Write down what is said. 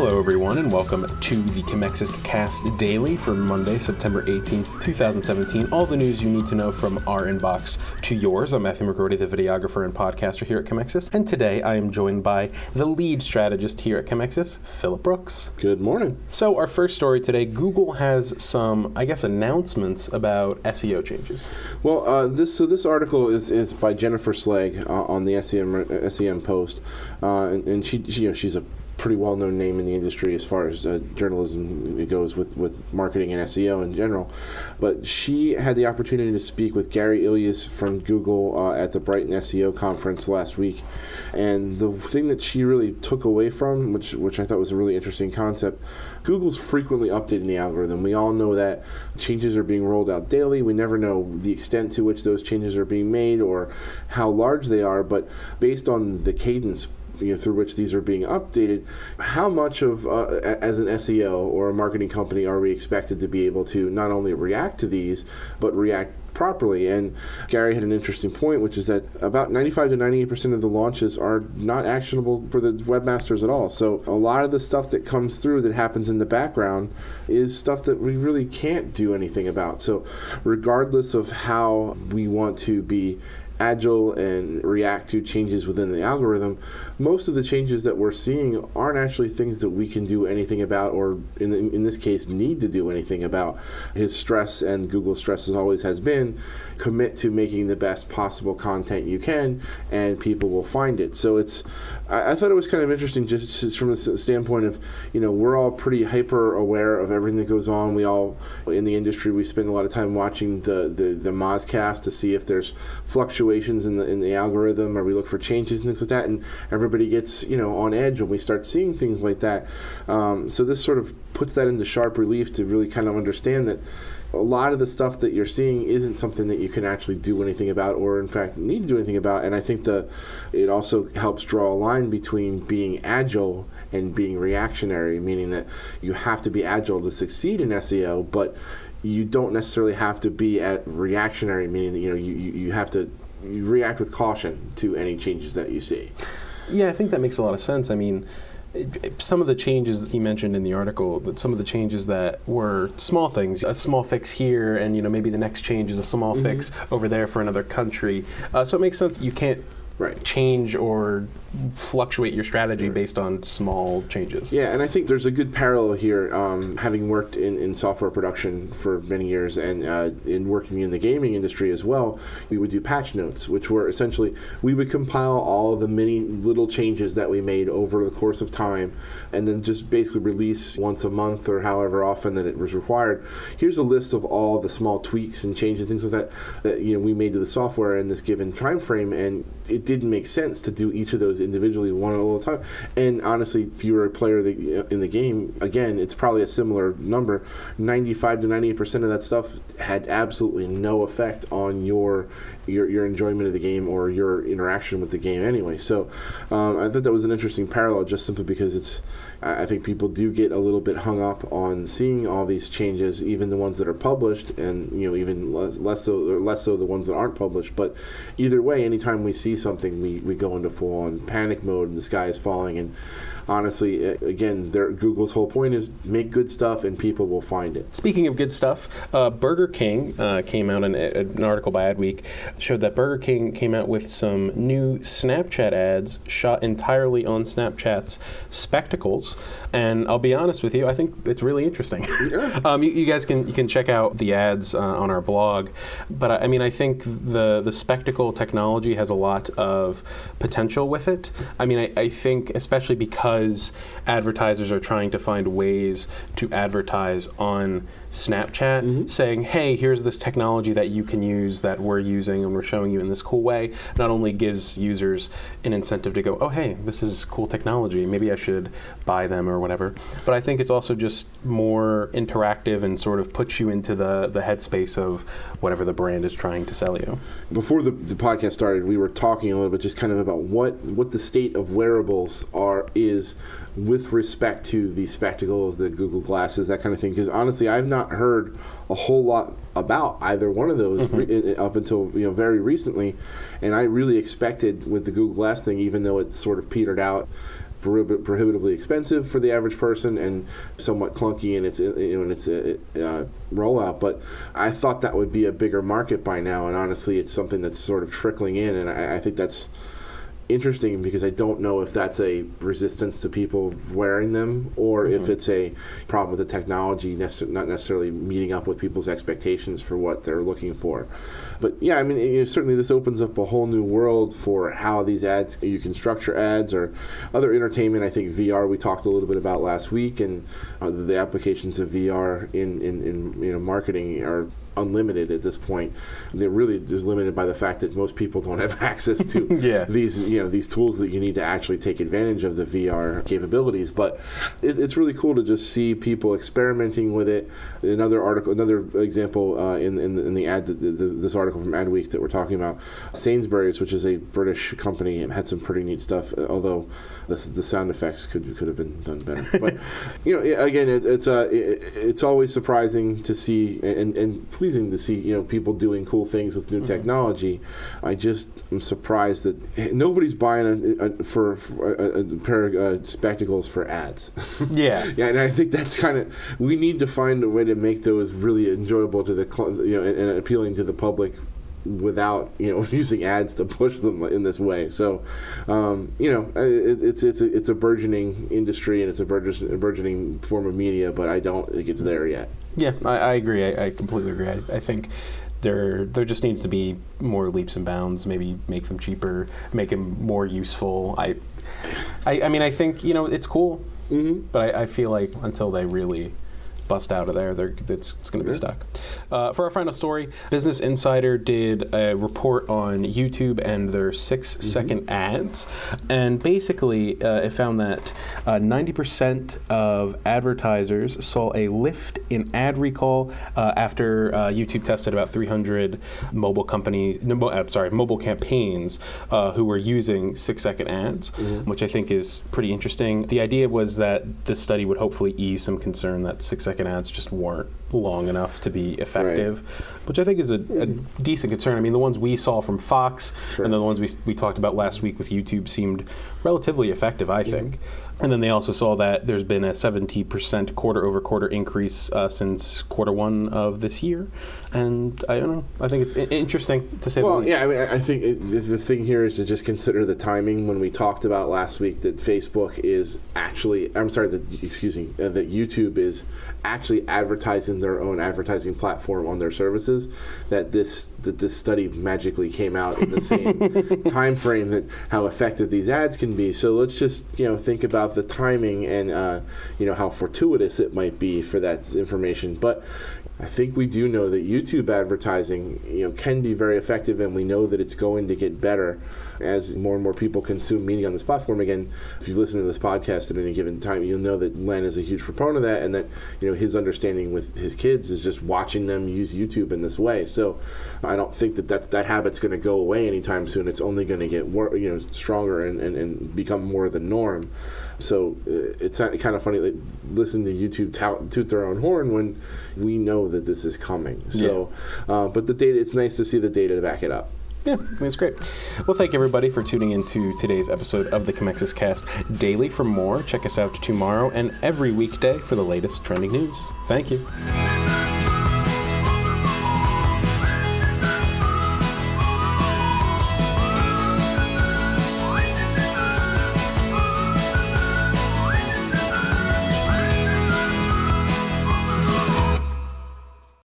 Hello, everyone, and welcome to the Commexis Cast Daily for Monday, September 18th, 2017. All the news you need to know from our inbox to yours. I'm Matthew McGrorty, the videographer and podcaster here at Commexis, and today I am joined by the lead strategist here at Commexis, Phillip Brooks. Good morning. So, our first story today Google has some, I guess, announcements about SEO changes. Well, uh, this so this article is, is by Jennifer Slegg uh, on the SEM SEM Post, uh, and, and she, she you know she's a pretty well known name in the industry as far as uh, journalism goes with, with marketing and SEO in general. But she had the opportunity to speak with Gary Illyes from Google uh, at the Brighton SEO conference last week. And the thing that she really took away from, which, which I thought was a really interesting concept, Google's frequently updating the algorithm. We all know that changes are being rolled out daily. We never know the extent to which those changes are being made or how large they are, but based on the cadence you know, through which these are being updated, how much of, uh, as an SEO or a marketing company, are we expected to be able to not only react to these, but react properly. And Gary had an interesting point, which is that about 95 to 98% of the launches are not actionable for the webmasters at all. So a lot of the stuff that comes through that happens in the background is stuff that we really can't do anything about. So regardless of how we want to be agile and react to changes within the algorithm, most of the changes that we're seeing aren't actually things that we can do anything about, or in, in this case, need to do anything about. His stress, and Google's stress as always has been, commit to making the best possible content you can, and people will find it. So it's, I, I thought it was kind of interesting just, just from the standpoint of, you know, we're all pretty hyper aware of everything that goes on. We all, in the industry, we spend a lot of time watching the, the, the Mozcast to see if there's fluctuations fluctuations in the in the algorithm, or we look for changes and things like that, and everybody gets you know on edge when we start seeing things like that. Um, so this sort of puts that into sharp relief to really kind of understand that a lot of the stuff that you're seeing isn't something that you can actually do anything about or in fact need to do anything about and i think the it also helps draw a line between being agile and being reactionary meaning that you have to be agile to succeed in seo but you don't necessarily have to be at reactionary meaning that you know you, you have to you react with caution to any changes that you see. Yeah, I think that makes a lot of sense. I mean, some of the changes he mentioned in the article, that some of the changes that were small things, a small fix here, and you know maybe the next change is a small mm-hmm. fix over there for another country. Uh, so it makes sense. You can't right. change or fluctuate your strategy based on small changes. Yeah, and I think there's a good parallel here. Um, having worked in, in software production for many years and uh, in working in the gaming industry as well, we would do patch notes, which were essentially we would compile all the many little changes that we made over the course of time, and then just basically release once a month or however often that it was required. Here's a list of all the small tweaks and changes, things like that that you know we made to the software in this given time frame, and it didn't make sense to do each of those individually one at a time. And honestly, if you were a player in the game, again, it's probably a similar number. 95 to 98 percent of that stuff had absolutely no effect on your your, your enjoyment of the game or your interaction with the game anyway. So um, I thought that was an interesting parallel, just simply because it's. I think people do get a little bit hung up on seeing all these changes, even the ones that are published, and you know even less, less so less so the ones that aren't published. But either way, anytime we see something, we, we go into full on panic mode, and the sky is falling, and honestly, again, Google's whole point is make good stuff and people will find it. Speaking of good stuff, uh, Burger King uh, came out in an article by Adweek showed that Burger King came out with some new Snapchat ads shot entirely on Snapchat's spectacles, and I'll be honest with you, I think it's really interesting. Yeah. um, you, you, guys can you can check out the ads uh, on our blog, but I, I mean I think the the spectacle technology has a lot of potential with it. I mean I, I think especially because because advertisers are trying to find ways to advertise on Snapchat, mm-hmm. saying, hey, here's this technology that you can use that we're using and we're showing you in this cool way, not only gives users an incentive to go, oh, hey, this is cool technology, maybe I should buy them or whatever, but I think it's also just more interactive and sort of puts you into the, the headspace of whatever the brand is trying to sell you. Before the, the podcast started, we were talking a little bit just kind of about what, what the state of wearables are is with respect to the spectacles, the Google glasses, that kind of thing. Because honestly, I've not heard a whole lot about either one of those mm-hmm. re- up until you know very recently, and I really expected with the Google Glass thing, even though it sort of petered out prohibitively expensive for the average person and somewhat clunky in its you know in its uh, uh, rollout. But I thought that would be a bigger market by now, and honestly, it's something that's sort of trickling in, and I, I think that's interesting because I don't know if that's a resistance to people wearing them or mm-hmm. if it's a problem with the technology, nece- not necessarily meeting up with people's expectations for what they're looking for. But yeah, I mean, you know, certainly this opens up a whole new world for how these ads, you can structure ads or other entertainment. I think VR, we talked a little bit about last week, and uh, the applications of VR in, in, in you know, marketing are unlimited at this point. They're really just limited by the fact that most people don't have access to yeah. these you know these tools that you need to actually take advantage of the VR capabilities. But it, it's really cool to just see people experimenting with it. Another article, another example uh, in, in, in the ad the, the, this article from Adweek that we're talking about, Sainsbury's, which is a British company, had some pretty neat stuff. Although the, the sound effects could could have been done better. But you know, again, it, it's uh, it, it's always surprising to see and, and pleasing to see you know people doing cool things with new mm-hmm. technology. I just am surprised that nobody's buying a, a for, for a, a, pair of uh, spectacles for ads. Yeah, yeah, and I think that's kind of we need to find a way to make those really enjoyable to the you know and, and appealing to the public without you know using ads to push them in this way. So, um, you know, it, it's it's a, it's a burgeoning industry and it's a burgeoning form of media, but I don't think it's there yet. Yeah, I, I agree. I, I, completely agree. I, I, think there there just needs to be more leaps and bounds. Maybe make them cheaper, make them more useful. I, I, I mean, I think you know it's cool, mm-hmm. but I, I feel like until they really bust out of there. it's, it's going to be yeah. stuck. Uh, for our final story, Business Insider did a report on YouTube and their 6 mm-hmm. second ads, and basically uh, it found that uh, 90% of advertisers saw a lift in ad recall uh, after uh, YouTube tested about 300 mobile companies. No, sorry, mobile campaigns uh, who were using six second ads, mm-hmm. which I think is pretty interesting. The idea was that this study would hopefully ease some concern that six second ads just weren't long enough to be effective, right. which I think is a, a, mm-hmm. decent concern. I mean, the ones we saw from Fox sure. and then the ones we, we talked about last week with YouTube seemed relatively effective, I mm-hmm. think. And then they also saw that there's been a 70% quarter over quarter increase uh, since quarter one of this year. And I don't know. I think it's I- interesting to say well, the least. yeah, I mean, I think it, the thing here is to just consider the timing when we talked about last week that Facebook is actually, I'm sorry, that, excuse me, uh, that YouTube is actually advertising their own advertising platform on their services. That this that this study magically came out in the same time frame that how effective these ads can be. So let's just, you know, think about the timing and uh, you know how fortuitous it might be for that information. But I think we do know that YouTube advertising, you know, can be very effective, and we know that it's going to get better as more and more people consume media on this platform. Again, if you listen to this podcast at any given time, you'll know that Len is a huge proponent of that, and that you know his understanding with his kids is just watching them use YouTube in this way. So I don't think that that, that habit's going to go away anytime soon. It's only going to get more, you know, stronger and, and, and become more the norm. So uh, it's kind of funny. Like, listen to YouTube tout, toot their own horn when we know that this is coming. So, yeah. uh, but the data, it's nice to see the data to back it up. Yeah, that's great. Well, thank everybody for tuning in to today's episode of the Commexis Cast daily. For more, check us out tomorrow and every weekday for the latest trending news. Thank you.